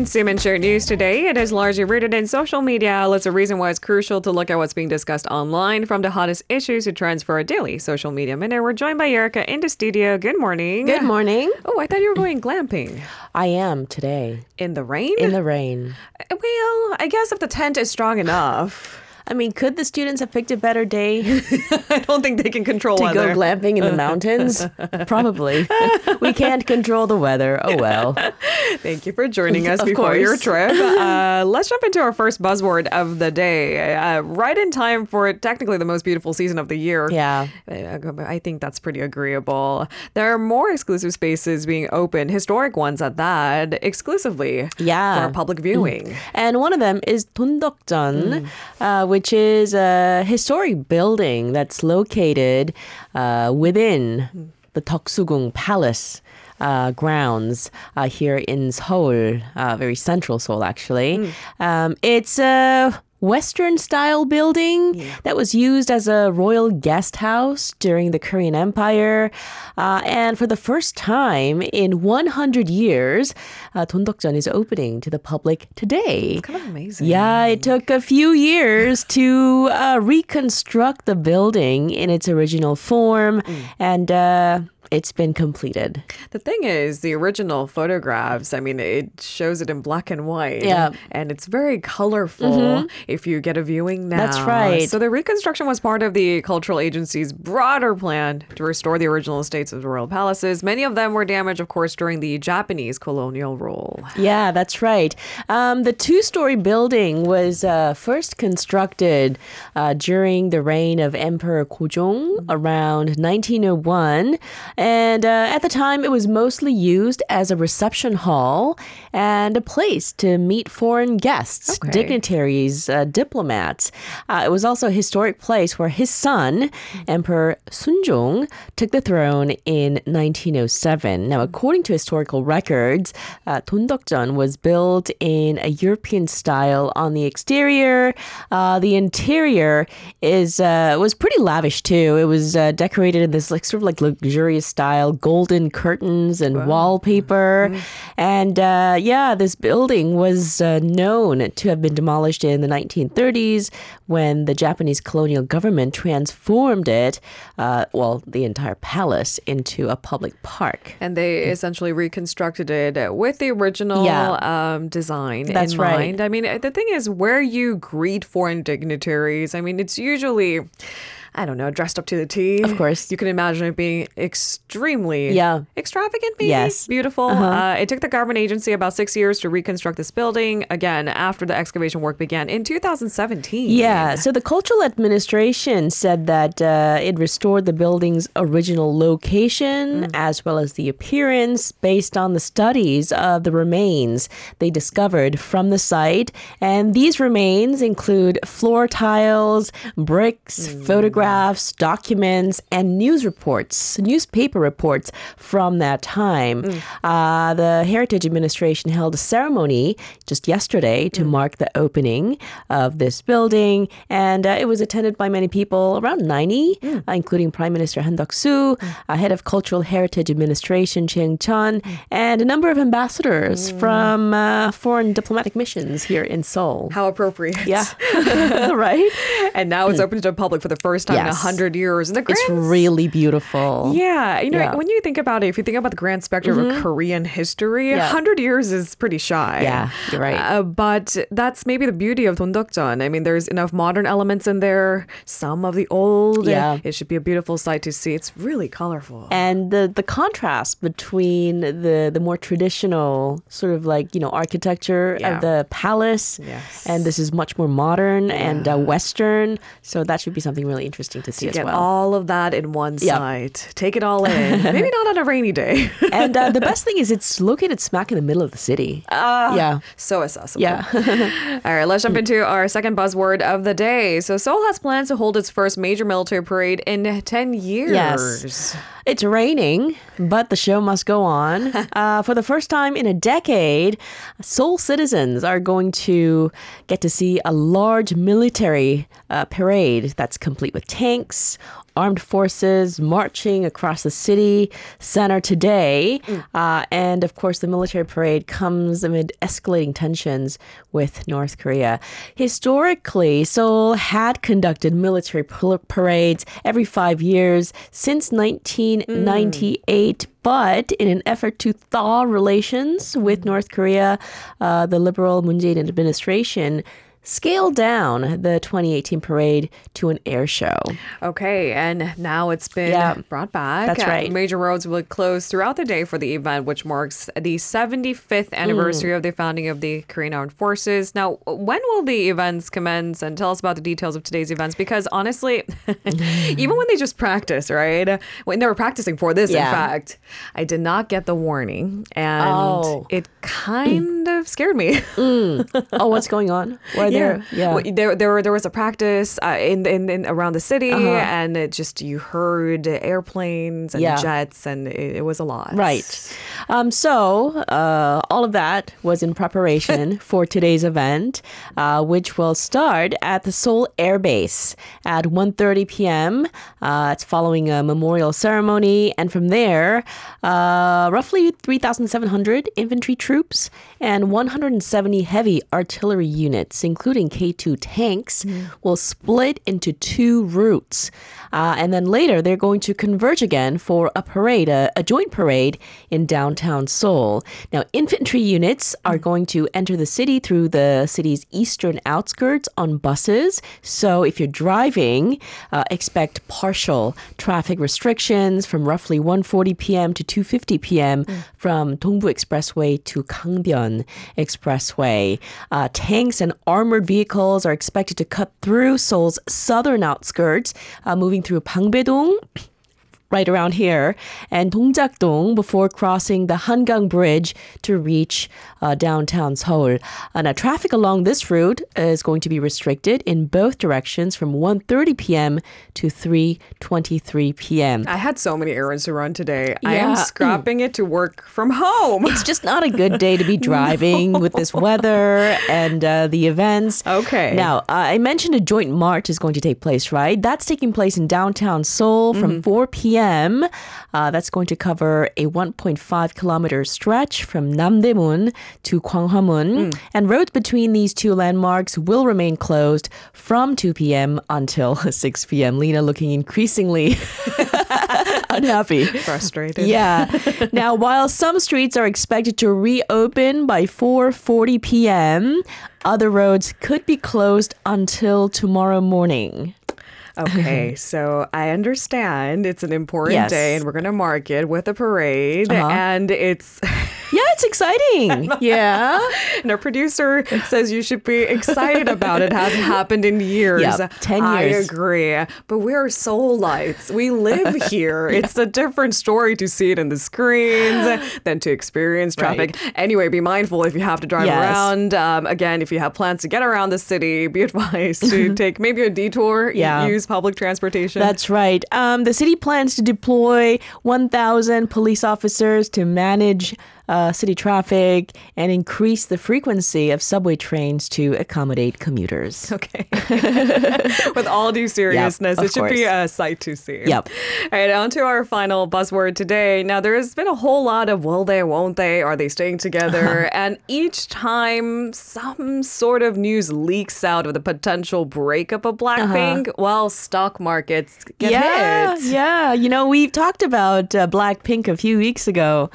The way we consume and share news today, it is largely rooted in social media outlets, a reason why it's crucial to look at what's being discussed online from the hottest issues to trends for a daily social media minute. We're joined by Erica in the studio. Good morning. Good morning. Oh, I thought you were going glamping. I am today. In the rain? In the rain. Well, I guess if the tent is strong enough. I mean, could the students have picked a better day I don't think they can control to weather. go glamping in the mountains? Probably. we can't control the weather. Oh well. Thank you for joining us before your trip. Uh, let's jump into our first buzzword of the day. Uh, right in time for technically the most beautiful season of the year. Yeah. Uh, I think that's pretty agreeable. There are more exclusive spaces being opened, historic ones at that, exclusively Yeah. for public viewing. And one of them is Dondeokjeon, uh, which is a historic building that's located uh, within the Deoksugung Palace. Uh, grounds uh, here in Seoul, uh, very central Seoul, actually. Um, it's a Western style building that was used as a royal guest house during the Korean Empire. Uh, and for the first time in 100 years, uh, Dondeokjeon is opening to the public today. Kind of amazing. Yeah, it took a few years to uh, reconstruct the building in its original form, and uh, it's been completed. The thing is, the original photographs, I mean, it shows it in black and white. Yeah. And it's very colorful if you get a viewing now. That's right. So the reconstruction was part of the cultural agency's broader plan to restore the original estates of the royal palaces. Many of them were damaged, of course, during the Japanese colonial rule. Yeah, that's right. Um, the two story building was uh, first constructed uh, during the reign of Emperor Gojong around 1901. And uh, at the time, it was mostly used as a reception hall and a place to meet foreign guests, Okay. dignitaries, uh, diplomats. Uh, it was also a historic place where his son, Emperor Sunjong, took the throne in 1907. Now, according to historical records, uh, Dondeokjeon was built in a European style on the exterior. Uh, the interior is uh, was pretty lavish too. It was uh, decorated in this like sort of like luxurious style, golden curtains and wallpaper, and uh, yeah, this building was uh, known to have been demolished in the 1930s when the Japanese colonial government transformed it, uh, well, the entire palace, into a public park. And they essentially reconstructed it with the original Yeah. um, design That's in right. mind. I mean, the thing is, where you greet foreign dignitaries, I mean, it's usually. I don't know, dressed up to the T. Of course. You can imagine it being extremely Yeah. extravagant, maybe? Yes. Uh-huh. Beautiful. uh it took the government agency about six years to reconstruct this building, again, after the excavation work began in 2017. Yeah, so the cultural administration said that uh, it restored the building's original location as well as the appearance based on the studies of the remains they discovered from the site. And these remains include floor tiles, bricks, photographs, documents, and news reports, newspaper reports from that time. Uh, the Heritage Administration held a ceremony just yesterday to mark the opening of this building, and uh, it was attended by many people, around 90, uh, including Prime Minister Han Duck-soo, uh, head of Cultural Heritage Administration Cheng Chun, and a number of ambassadors from uh, foreign diplomatic missions here in Seoul. How appropriate. Yeah, right. And now it's open to the public for the first time in a Yes. 100 years. And the It's really beautiful. Yeah, you know, Yeah. when you think about it, if you think about the grand spectrum of Korean history, Yeah. 100 years is pretty shy. Yeah, you're right. Uh, but that's maybe the beauty of Dondeokjeon. I mean, there's enough modern elements in there, some of the old. Yeah. It should be a beautiful sight to see. It's really colorful. and the the contrast between the the more traditional sort of like you know architecture Yeah. of the palace Yes. and this is much more modern and uh, western so that should be something really interesting to see as Get well all of that in one Yeah. sight. Take it all in. maybe not on a rainy day. and uh, the best thing is it's located smack in the middle of the city yeah so accessible. yeah All right, let's jump into our second buzzword of the day. So, Seoul has plans to hold its first major military parade in 10 years. Yes. It's raining, but the show must go on. Uh, for the first time in a decade, Seoul citizens are going to get to see a large military uh, parade that's complete with tanks, armed forces marching across the city center today. Uh, and of course, the military parade comes amid escalating tensions with North Korea. Historically, Seoul had conducted military parades every five years since 1998. But in an effort to thaw relations with North Korea, uh, the liberal Moon Jae-in administration scaled down the 2018 parade to an air show. Okay, and now it's been Yeah. brought back. That's Uh, right. Major roads will close throughout the day for the event, which marks the 75th Mm. anniversary of the founding of the Korean Armed Forces. Now, when will the events commence? And tell us about the details of today's events, because honestly, even when they just practice, right? When they were practicing for this, in fact, I did not get the warning, and Oh. it kind of scared me. oh, what's going on? Why there? Yeah. Well, there, there, there was a practice uh, in, in, in around the city, Uh-huh. and it just you heard airplanes and Yeah. jets, and it, it was a lot. Right. Um, so uh, all of that was in preparation for today's event, uh, which will start at the Seoul Air Base at 1.30 p.m. Uh, it's following a memorial ceremony. And from there, uh, roughly 3,700 infantry troops and 170 heavy artillery units, including K2 tanks, will split into two routes. Uh, and then later, they're going to converge again for a parade, a, a joint parade in downtown Seoul. Now, infantry units are going to enter the city through the city's eastern outskirts on buses. So if you're driving, uh, expect partial traffic restrictions from roughly 1:40 p.m. to 2:50 p.m. from Dongbu Expressway to Gangbyeon Expressway. Uh, tanks and armored vehicles are expected to cut through Seoul's southern outskirts, uh, moving through Bangbaedong right around here, and Dongjakdong before crossing the Hangang Bridge to reach uh, downtown Seoul. Uh, now, traffic along this route is going to be restricted in both directions from 1:30 p.m. to 3:23 p.m. I had so many errands to run today. I am Yeah. scrapping it to work from home. It's just not a good day to be driving with this weather and uh, the events. Okay. Now, I mentioned a joint march is going to take place, right? That's taking place in downtown Seoul from 4 p.m. Uh, that's going to cover a 1.5 kilometer stretch from Namdaemun to Gwanghwamun. And roads between these two landmarks will remain closed from 2 p.m. until 6 p.m. Lena looking increasingly unhappy. Frustrated. Yeah. now, while some streets are expected to reopen by 4:40 p.m., other roads could be closed until tomorrow morning. Okay, so I understand it's an important Yes. day and we're going to mark it with a parade. Uh-huh. And it's, Yeah, it's exciting. yeah. and our producer says you should be excited about it. hasn't happened in years. Yep, 10 I agree. But we're Seoulites. We live here. It's a different story to see it in the screens than to experience traffic. Anyway, be mindful if you have to drive Yes. around. Um, again, if you have plans to get around the city, be advised to take maybe a detour, Yeah. use public transportation. That's right. Um, the city plans to deploy 1,000 police officers to manage uh, city traffic and increase the frequency of subway trains to accommodate commuters. Okay. With all due seriousness, of it should be a sight to see. Yep. All right, on to our final buzzword today. Now, there's been a whole lot of will they, won't they, are they staying together? and each time some sort of news leaks out of the potential breakup of Blackpink, well, stock markets get yeah, hit. yeah. You know, we've talked about uh, Blackpink a few weeks ago.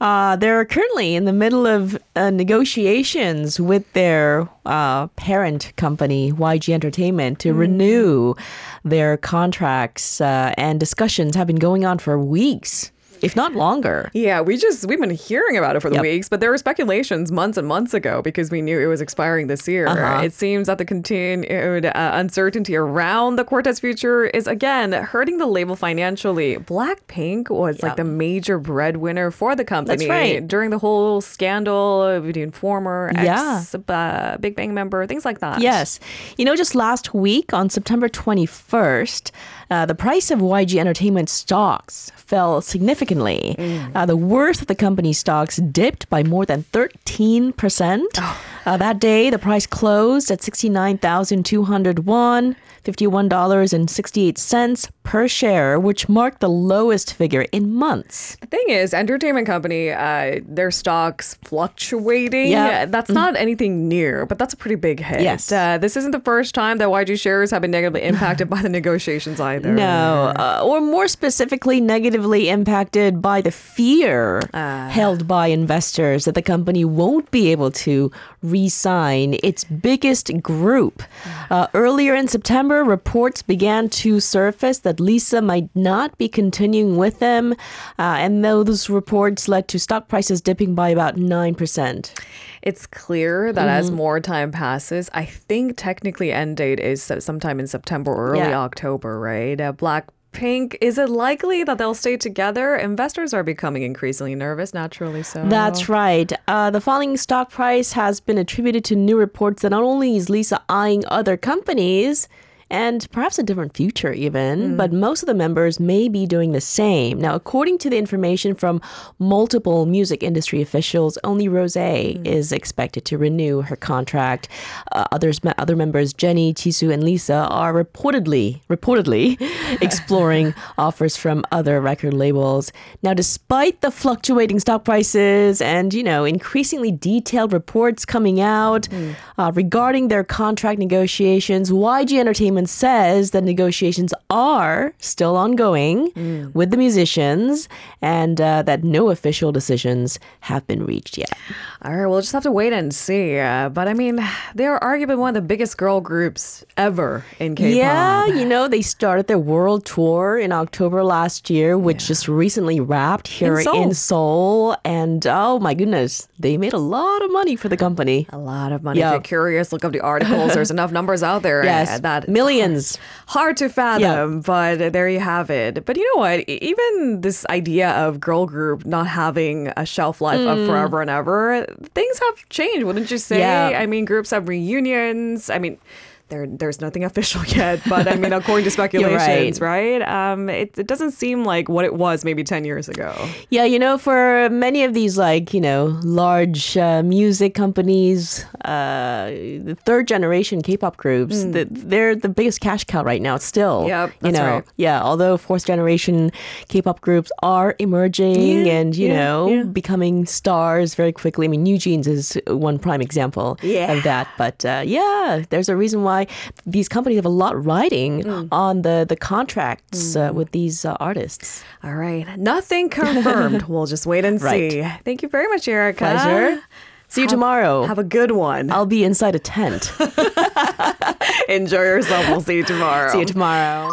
Uh, they're currently in the middle of uh, negotiations with their uh, parent company, YG Entertainment, to renew their contracts, uh, and discussions have been going on for weeks, if not longer. Yeah, we just we've been hearing about it for the Yep. weeks, but there were speculations months and months ago because we knew it was expiring this year. Uh-huh. It seems that the continued uh, uncertainty around the quartet's future is again hurting the label financially. Blackpink was like the major breadwinner for the company right. during the whole scandal between former Yeah. ex uh, Big Bang member, things like that. Yes. You know, just last week on September 21st, uh, the price of YG Entertainment stocks fell significantly significantly. Uh, the worth of the company's stocks dipped by more than 13%. Uh, that day, the price closed at 69,200 won, $51.68 per share, which marked the lowest figure in months. The thing is, entertainment company, uh, their stocks fluctuating. Yeah. That's not anything new, but that's a pretty big hit. Yes. Uh, this isn't the first time that YG shares have been negatively impacted by the negotiations either. No, uh, or more specifically, negatively impacted by the fear held by investors that the company won't be able to re sign its biggest group. Uh, earlier in September, reports began to surface that Lisa might not be continuing with them, uh, and those reports led to stock prices dipping by about 9%. It's clear that as Mm-hmm. more time passes, I think technically end date is sometime in September or early Yeah. October, right? Uh, Blackpink, is it likely that they'll stay together? Investors are becoming increasingly nervous, naturally so. That's right. Uh, the falling stock price has been attributed to new reports that not only is Lisa eyeing other companies and perhaps a different future, even, but most of the members may be doing the same. Now, according to the information from multiple music industry officials, only Rose is expected to renew her contract. Uh, others, other members, Jennie, Jisoo, and Lisa, are reportedly reportedly exploring offers from other record labels. Now, despite the fluctuating stock prices and you know increasingly detailed reports coming out uh, regarding their contract negotiations, YG Entertainment says that negotiations are still ongoing with the musicians, and uh, that no official decisions have been reached yet. All right, we'll just have to wait and see. Uh, but I mean, they are arguably one of the biggest girl groups ever in K-pop. Yeah, you know, they started their world tour in October last year, which just recently wrapped here In in Seoul. Seoul. And oh my goodness, they made a lot of money for the company. A lot of money. Yeah. If you're curious, look up the articles. There's enough numbers out there. uh, Yes, that millions. hard to fathom, but there you have it. But you know what? Even this idea of girl group not having a shelf life of forever and ever, things have changed, wouldn't you say? Mm. Yeah. I mean, groups have reunions. I mean, there, there's nothing official yet, but I mean, according to speculations, right? Um, it, it doesn't seem like what it was maybe 10 years ago. Yeah, you know, for many of these, like, you know, large uh, music companies, uh, the third generation K pop groups, the, they're the biggest cash cow right now, still. Yep, you know, right. yeah, although fourth generation K pop groups are emerging Yeah, and, you yeah, know, yeah. becoming stars very quickly. I mean, NewJeans is one prime example of that. But uh, yeah, there's a reason why these companies have a lot riding Hmm. on the, the contracts uh, with these uh, artists. All right. Nothing confirmed. we'll just wait and Right. see. Thank you very much, Erica. Pleasure. See you Have- tomorrow. Have a good one. I'll be inside a tent. Enjoy yourself. We'll see you tomorrow. See you tomorrow.